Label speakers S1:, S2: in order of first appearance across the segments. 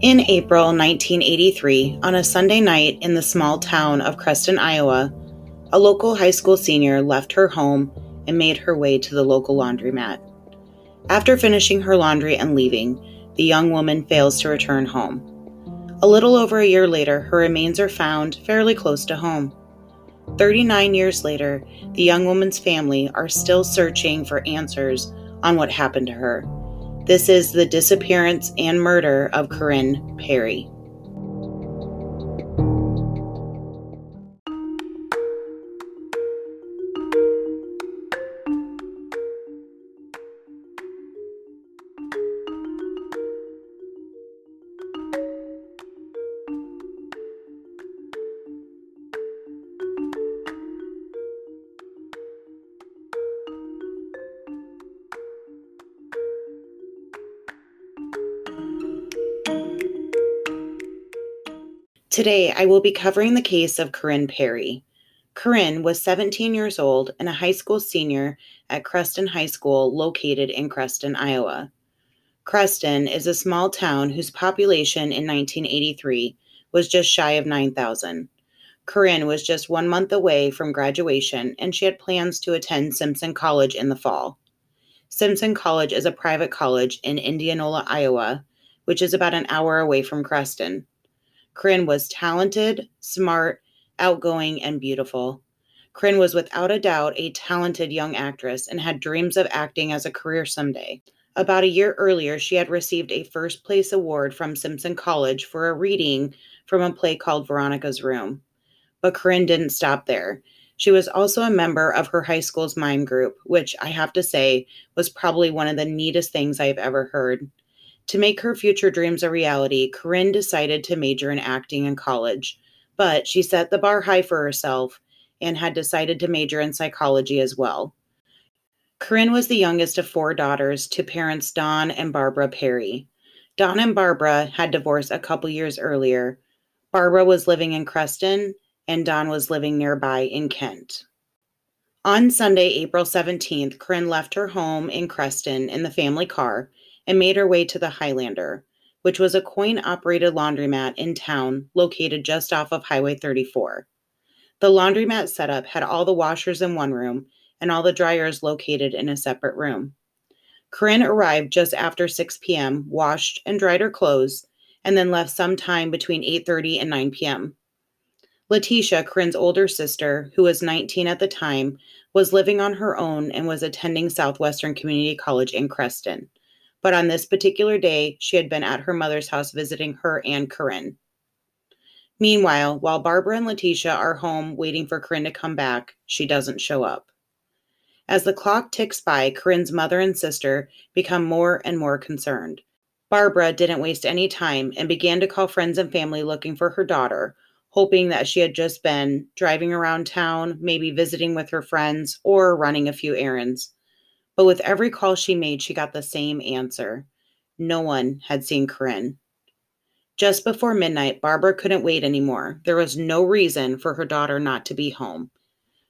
S1: In April 1983, on a Sunday night in the small town of Creston, Iowa, a local high school senior left her home and made her way to the local laundromat. After finishing her laundry and leaving, the young woman fails to return home. A little over a year later, her remains are found fairly close to home. 39 years later, the young woman's family are still searching for answers on what happened to her. This is the disappearance and murder of Corinne Perry. Today, I will be covering the case of Corinne Perry. Corinne was 17 years old and a high school senior at Creston High School located in Creston, Iowa. Creston is a small town whose population in 1983 was just shy of 9,000. Corinne was just one month away from graduation and she had plans to attend Simpson College in the fall. Simpson College is a private college in Indianola, Iowa, which is about an hour away from Creston. Corinne was talented, smart, outgoing, and beautiful. Corinne was without a doubt a talented young actress and had dreams of acting as a career someday. About a year earlier, she had received a first place award from Simpson College for a reading from a play called Veronica's Room. But Corinne didn't stop there. She was also a member of her high school's mime group, which I have to say was probably one of the neatest things I've ever heard. To make her future dreams a reality, Corinne decided to major in acting in college, but she set the bar high for herself and had decided to major in psychology as well. Corinne was the youngest of four daughters to parents Don and Barbara Perry. Don and Barbara had divorced a couple years earlier. Barbara was living in Creston, and Don was living nearby in Kent. On Sunday, April 17th, Corinne left her home in Creston in the family car and made her way to the Highlander, which was a coin operated laundromat in town located just off of Highway 34. The laundromat setup had all the washers in one room and all the dryers located in a separate room. Corinne arrived just after 6 p.m., washed and dried her clothes, and then left sometime between 8:30 and 9 p.m. Letitia, Corinne's older sister, who was 19 at the time, was living on her own and was attending Southwestern Community College in Creston but on this particular day, she had been at her mother's house visiting her and Corinne. Meanwhile, while Barbara and Letitia are home waiting for Corinne to come back, she doesn't show up. As the clock ticks by, Corinne's mother and sister become more and more concerned. Barbara didn't waste any time and began to call friends and family looking for her daughter, hoping that she had just been driving around town, maybe visiting with her friends, or running a few errands. But with every call she made, she got the same answer no one had seen Corinne. Just before midnight, Barbara couldn't wait anymore. There was no reason for her daughter not to be home.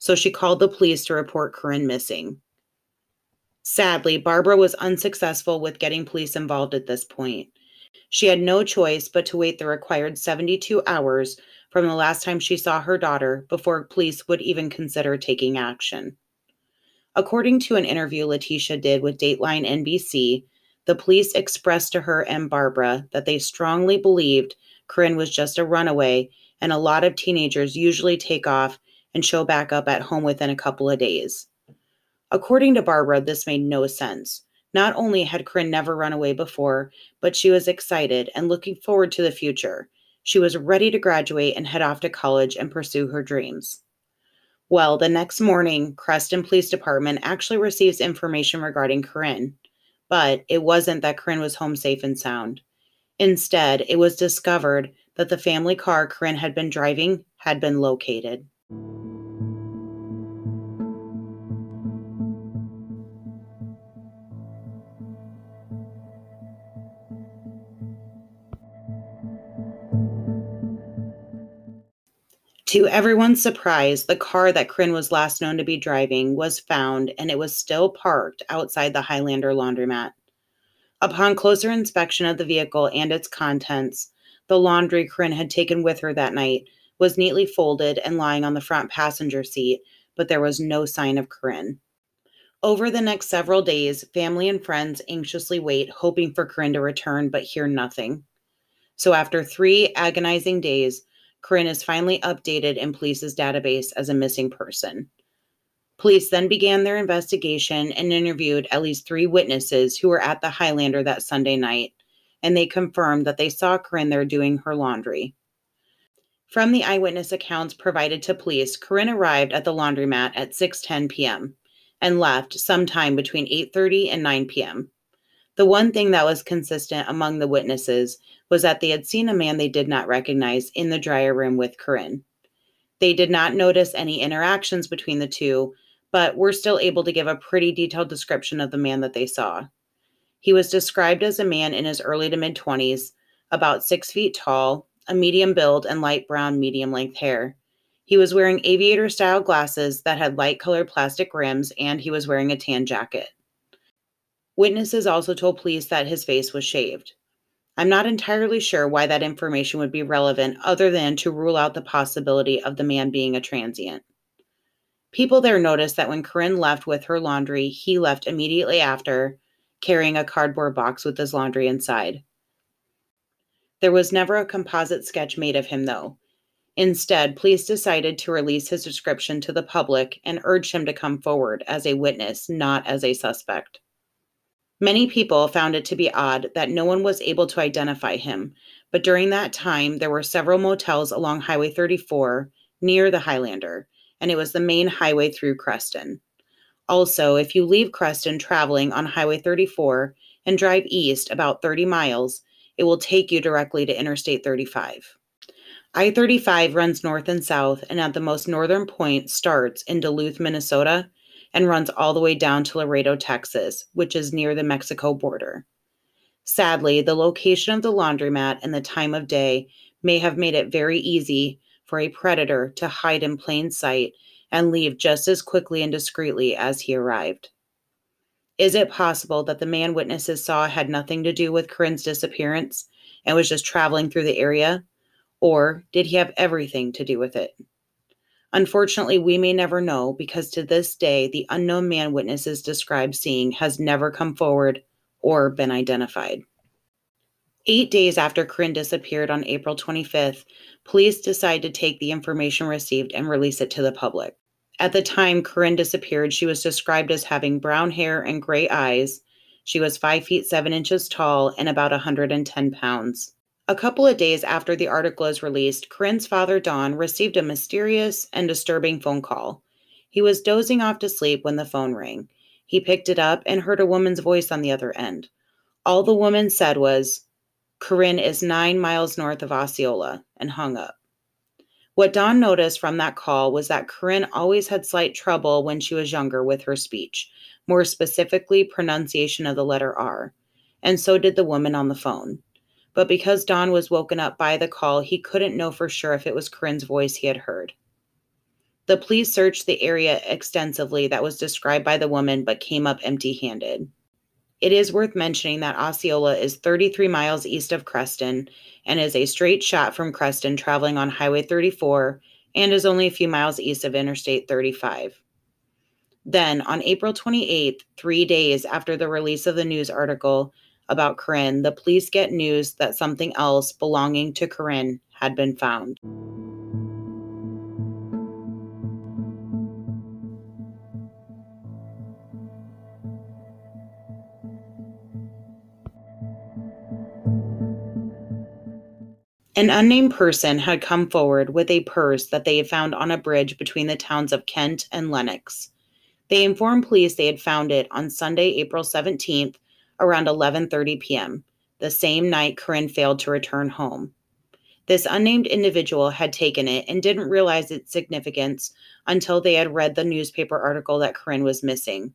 S1: So she called the police to report Corinne missing. Sadly, Barbara was unsuccessful with getting police involved at this point. She had no choice but to wait the required 72 hours from the last time she saw her daughter before police would even consider taking action. According to an interview Letitia did with Dateline NBC, the police expressed to her and Barbara that they strongly believed Corinne was just a runaway, and a lot of teenagers usually take off and show back up at home within a couple of days. According to Barbara, this made no sense. Not only had Corinne never run away before, but she was excited and looking forward to the future. She was ready to graduate and head off to college and pursue her dreams. Well, the next morning, Creston Police Department actually receives information regarding Corinne, but it wasn't that Corinne was home safe and sound. Instead, it was discovered that the family car Corinne had been driving had been located. To everyone's surprise, the car that Corinne was last known to be driving was found and it was still parked outside the Highlander laundromat. Upon closer inspection of the vehicle and its contents, the laundry Corinne had taken with her that night was neatly folded and lying on the front passenger seat, but there was no sign of Corinne. Over the next several days, family and friends anxiously wait, hoping for Corinne to return, but hear nothing. So, after three agonizing days, Corinne is finally updated in police's database as a missing person. Police then began their investigation and interviewed at least three witnesses who were at the Highlander that Sunday night, and they confirmed that they saw Corinne there doing her laundry. From the eyewitness accounts provided to police, Corinne arrived at the laundromat at 6:10 p.m. and left sometime between 8:30 and 9 p.m. The one thing that was consistent among the witnesses was that they had seen a man they did not recognize in the dryer room with Corinne. They did not notice any interactions between the two, but were still able to give a pretty detailed description of the man that they saw. He was described as a man in his early to mid 20s, about six feet tall, a medium build, and light brown, medium length hair. He was wearing aviator style glasses that had light colored plastic rims, and he was wearing a tan jacket. Witnesses also told police that his face was shaved. I'm not entirely sure why that information would be relevant other than to rule out the possibility of the man being a transient. People there noticed that when Corinne left with her laundry, he left immediately after, carrying a cardboard box with his laundry inside. There was never a composite sketch made of him, though. Instead, police decided to release his description to the public and urged him to come forward as a witness, not as a suspect. Many people found it to be odd that no one was able to identify him, but during that time, there were several motels along Highway 34 near the Highlander, and it was the main highway through Creston. Also, if you leave Creston traveling on Highway 34 and drive east about 30 miles, it will take you directly to Interstate 35. I 35 runs north and south, and at the most northern point starts in Duluth, Minnesota, and runs all the way down to Laredo, Texas, which is near the Mexico border. Sadly, the location of the laundromat and the time of day may have made it very easy for a predator to hide in plain sight and leave just as quickly and discreetly as he arrived. Is it possible that the man witnesses saw had nothing to do with Corinne's disappearance and was just traveling through the area? Or did he have everything to do with it? Unfortunately, we may never know because to this day, the unknown man witnesses described seeing has never come forward or been identified. Eight days after Corinne disappeared on April 25th, police decide to take the information received and release it to the public. At the time Corinne disappeared, she was described as having brown hair and gray eyes. She was 5 feet 7 inches tall and about 110 pounds. A couple of days after the article is released, Corinne's father, Don, received a mysterious and disturbing phone call. He was dozing off to sleep when the phone rang. He picked it up and heard a woman's voice on the other end. All the woman said was, Corinne is nine miles north of Osceola, and hung up. What Don noticed from that call was that Corinne always had slight trouble when she was younger with her speech, more specifically, pronunciation of the letter R, and so did the woman on the phone but because Don was woken up by the call, he couldn't know for sure if it was Corinne's voice he had heard. The police searched the area extensively that was described by the woman, but came up empty handed. It is worth mentioning that Osceola is 33 miles east of Creston and is a straight shot from Creston traveling on Highway 34 and is only a few miles east of Interstate 35. Then, on April 28th, three days after the release of the news article, about Corinne, the police get news that something else belonging to Corinne had been found. An unnamed person had come forward with a purse that they had found on a bridge between the towns of Kent and Lenox. They informed police they had found it on Sunday, April 17th, around 11:30 p.m., the same night Corinne failed to return home. This unnamed individual had taken it and didn't realize its significance until they had read the newspaper article that Corinne was missing.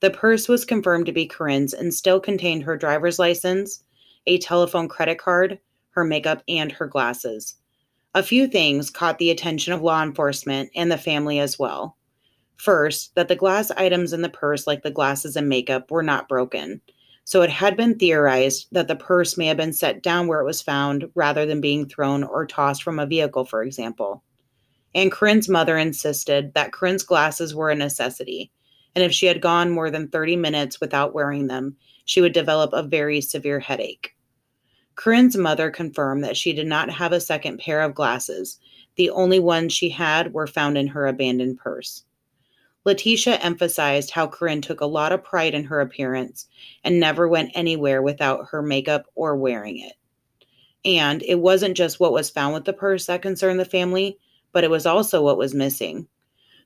S1: The purse was confirmed to be Corinne's and still contained her driver's license, a telephone credit card, her makeup, and her glasses. A few things caught the attention of law enforcement and the family as well. First, that the glass items in the purse, like the glasses and makeup, were not broken so it had been theorized that the purse may have been set down where it was found rather than being thrown or tossed from a vehicle, for example. And Corinne's mother insisted that Corinne's glasses were a necessity, and if she had gone more than 30 minutes without wearing them, she would develop a very severe headache. Corinne's mother confirmed that she did not have a second pair of glasses. The only ones she had were found in her abandoned purse. Letitia emphasized how Corinne took a lot of pride in her appearance and never went anywhere without her makeup or wearing it. And it wasn't just what was found with the purse that concerned the family, but it was also what was missing.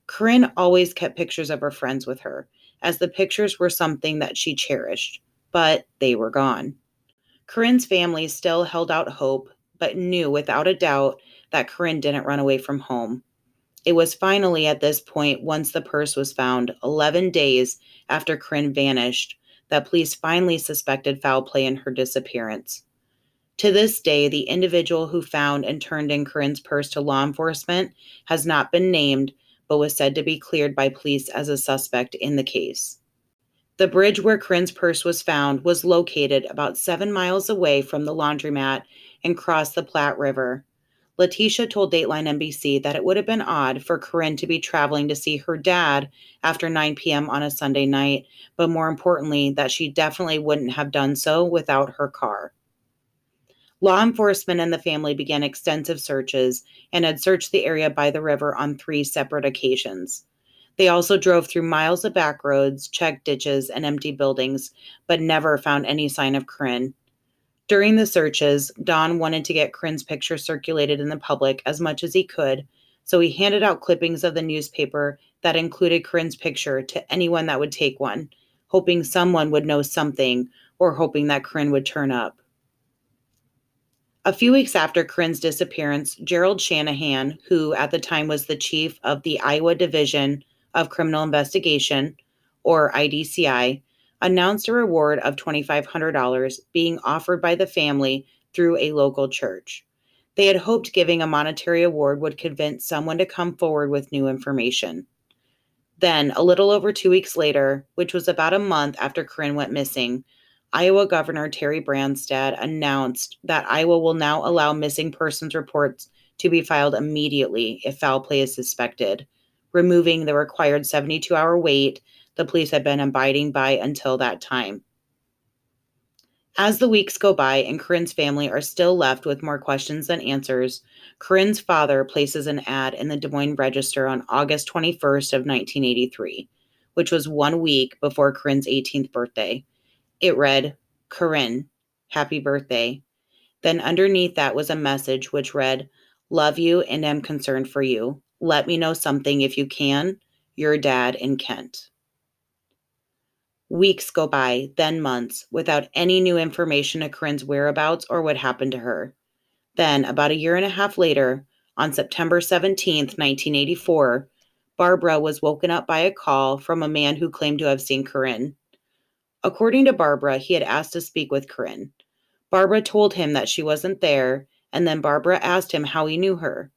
S1: Corinne always kept pictures of her friends with her, as the pictures were something that she cherished, but they were gone. Corinne's family still held out hope, but knew without a doubt that Corinne didn't run away from home. It was finally at this point, once the purse was found, 11 days after Corinne vanished, that police finally suspected foul play in her disappearance. To this day, the individual who found and turned in Corinne's purse to law enforcement has not been named, but was said to be cleared by police as a suspect in the case. The bridge where Corinne's purse was found was located about seven miles away from the laundromat and crossed the Platte River. Letitia told Dateline NBC that it would have been odd for Corinne to be traveling to see her dad after 9 p.m. on a Sunday night, but more importantly, that she definitely wouldn't have done so without her car. Law enforcement and the family began extensive searches and had searched the area by the river on three separate occasions. They also drove through miles of back roads, checked ditches, and empty buildings, but never found any sign of Corinne. During the searches, Don wanted to get Corinne's picture circulated in the public as much as he could, so he handed out clippings of the newspaper that included Corinne's picture to anyone that would take one, hoping someone would know something or hoping that Corinne would turn up. A few weeks after Corinne's disappearance, Gerald Shanahan, who at the time was the chief of the Iowa Division of Criminal Investigation, or IDCI, announced a reward of $2,500 being offered by the family through a local church. They had hoped giving a monetary award would convince someone to come forward with new information. Then, a little over two weeks later, which was about a month after Corinne went missing, Iowa Governor Terry Branstad announced that Iowa will now allow missing persons reports to be filed immediately if foul play is suspected, removing the required 72 hour wait the police had been abiding by until that time. As the weeks go by and Corinne's family are still left with more questions than answers, Corinne's father places an ad in the Des Moines Register on August 21st of 1983, which was one week before Corinne's 18th birthday. It read, Corinne, happy birthday. Then underneath that was a message which read, Love you and am concerned for you. Let me know something if you can. Your dad in Kent. Weeks go by, then months, without any new information of Corinne's whereabouts or what happened to her. Then, about a year and a half later, on September 17, 1984, Barbara was woken up by a call from a man who claimed to have seen Corinne. According to Barbara, he had asked to speak with Corinne. Barbara told him that she wasn't there, and then Barbara asked him how he knew her.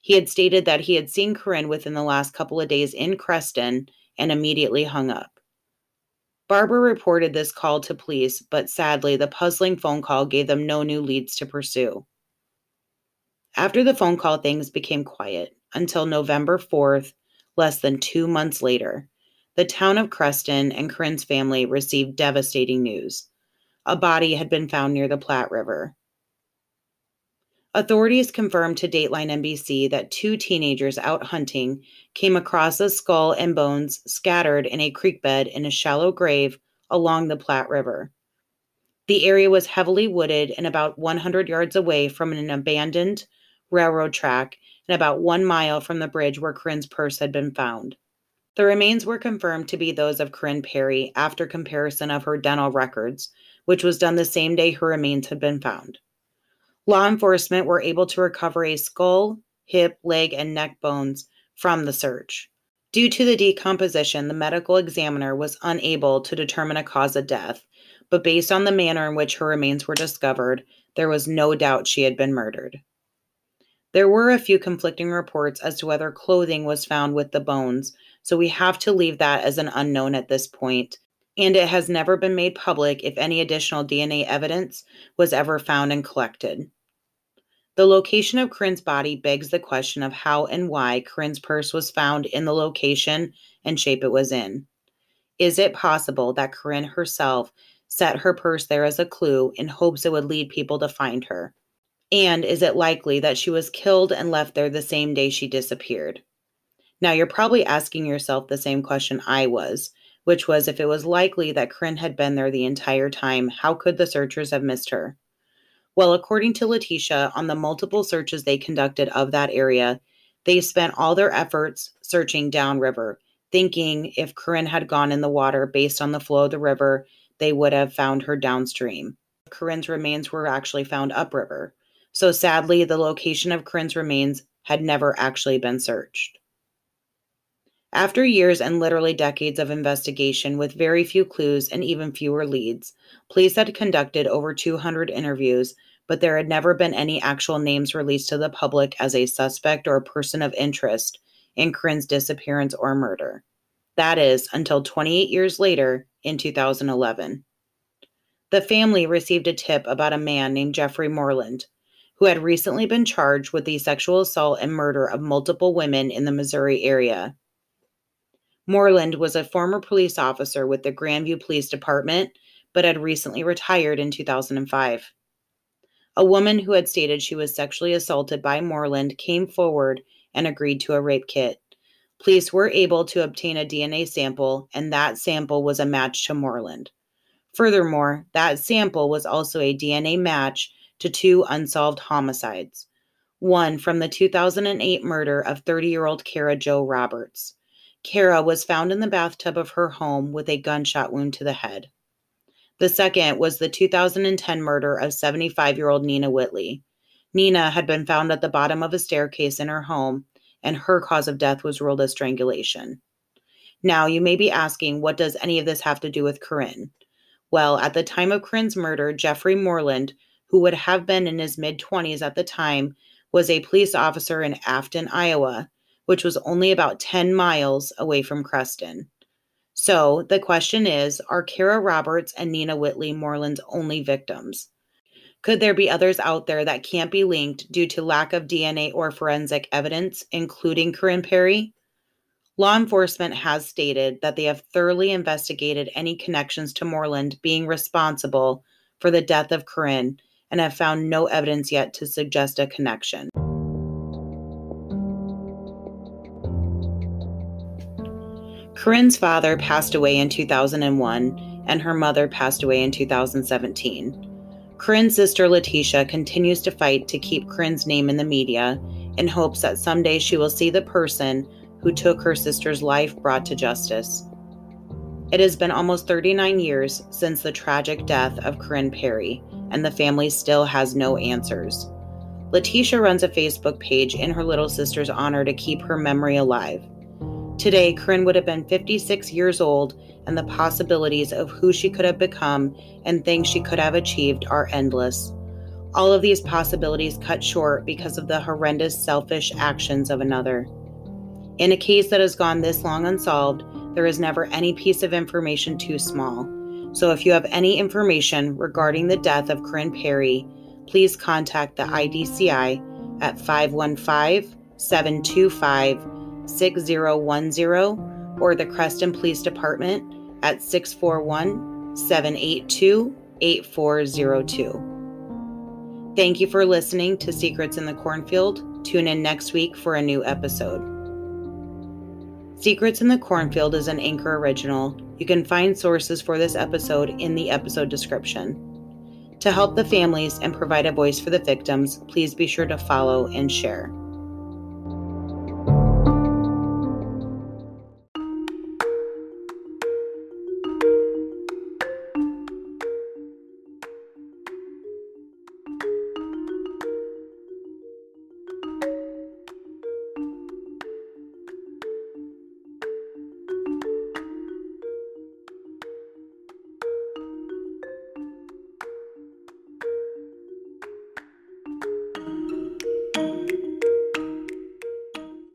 S1: He had stated that he had seen Corinne within the last couple of days in Creston and immediately hung up. Barbara reported this call to police, but sadly, the puzzling phone call gave them no new leads to pursue. After the phone call, things became quiet until November 4th, less than two months later. The town of Creston and Corinne's family received devastating news. A body had been found near the Platte River. Authorities confirmed to Dateline NBC that two teenagers out hunting came across a skull and bones scattered in a creek bed in a shallow grave along the Platte River. The area was heavily wooded and about 100 yards away from an abandoned railroad track and about one mile from the bridge where Corinne's purse had been found. The remains were confirmed to be those of Corinne Perry after comparison of her dental records, which was done the same day her remains had been found. Law enforcement were able to recover a skull, hip, leg, and neck bones from the search. Due to the decomposition, the medical examiner was unable to determine a cause of death, but based on the manner in which her remains were discovered, there was no doubt she had been murdered. There were a few conflicting reports as to whether clothing was found with the bones, so we have to leave that as an unknown at this point. And it has never been made public if any additional DNA evidence was ever found and collected. The location of Corinne's body begs the question of how and why Corinne's purse was found in the location and shape it was in. Is it possible that Corinne herself set her purse there as a clue in hopes it would lead people to find her? And is it likely that she was killed and left there the same day she disappeared? Now, you're probably asking yourself the same question I was, which was if it was likely that Corinne had been there the entire time, how could the searchers have missed her? Well, according to Letitia, on the multiple searches they conducted of that area, they spent all their efforts searching downriver, thinking if Corinne had gone in the water based on the flow of the river, they would have found her downstream. Corinne's remains were actually found upriver. So sadly, the location of Corinne's remains had never actually been searched. After years and literally decades of investigation with very few clues and even fewer leads, police had conducted over 200 interviews, but there had never been any actual names released to the public as a suspect or a person of interest in Corinne's disappearance or murder. That is, until 28 years later in 2011. The family received a tip about a man named Jeffrey Moreland, who had recently been charged with the sexual assault and murder of multiple women in the Missouri area. Moreland was a former police officer with the Grandview Police Department, but had recently retired in 2005. A woman who had stated she was sexually assaulted by Moreland came forward and agreed to a rape kit. Police were able to obtain a DNA sample, and that sample was a match to Moreland. Furthermore, that sample was also a DNA match to two unsolved homicides one from the 2008 murder of 30 year old Kara Jo Roberts. Kara was found in the bathtub of her home with a gunshot wound to the head. The second was the 2010 murder of 75 year old Nina Whitley. Nina had been found at the bottom of a staircase in her home, and her cause of death was ruled as strangulation. Now, you may be asking, what does any of this have to do with Corinne? Well, at the time of Corinne's murder, Jeffrey Moreland, who would have been in his mid 20s at the time, was a police officer in Afton, Iowa, which was only about 10 miles away from Creston. So the question is Are Kara Roberts and Nina Whitley Moreland's only victims? Could there be others out there that can't be linked due to lack of DNA or forensic evidence, including Corinne Perry? Law enforcement has stated that they have thoroughly investigated any connections to Moreland being responsible for the death of Corinne and have found no evidence yet to suggest a connection. Corinne's father passed away in 2001 and her mother passed away in 2017. Corinne's sister Letitia continues to fight to keep Corinne's name in the media in hopes that someday she will see the person who took her sister's life brought to justice. It has been almost 39 years since the tragic death of Corinne Perry, and the family still has no answers. Letitia runs a Facebook page in her little sister's honor to keep her memory alive. Today, Corinne would have been 56 years old, and the possibilities of who she could have become and things she could have achieved are endless. All of these possibilities cut short because of the horrendous selfish actions of another. In a case that has gone this long unsolved, there is never any piece of information too small. So if you have any information regarding the death of Corinne Perry, please contact the IDCI at 515 725 6010 or the Creston Police Department at 641 782 8402. Thank you for listening to Secrets in the Cornfield. Tune in next week for a new episode. Secrets in the Cornfield is an Anchor original. You can find sources for this episode in the episode description. To help the families and provide a voice for the victims, please be sure to follow and share.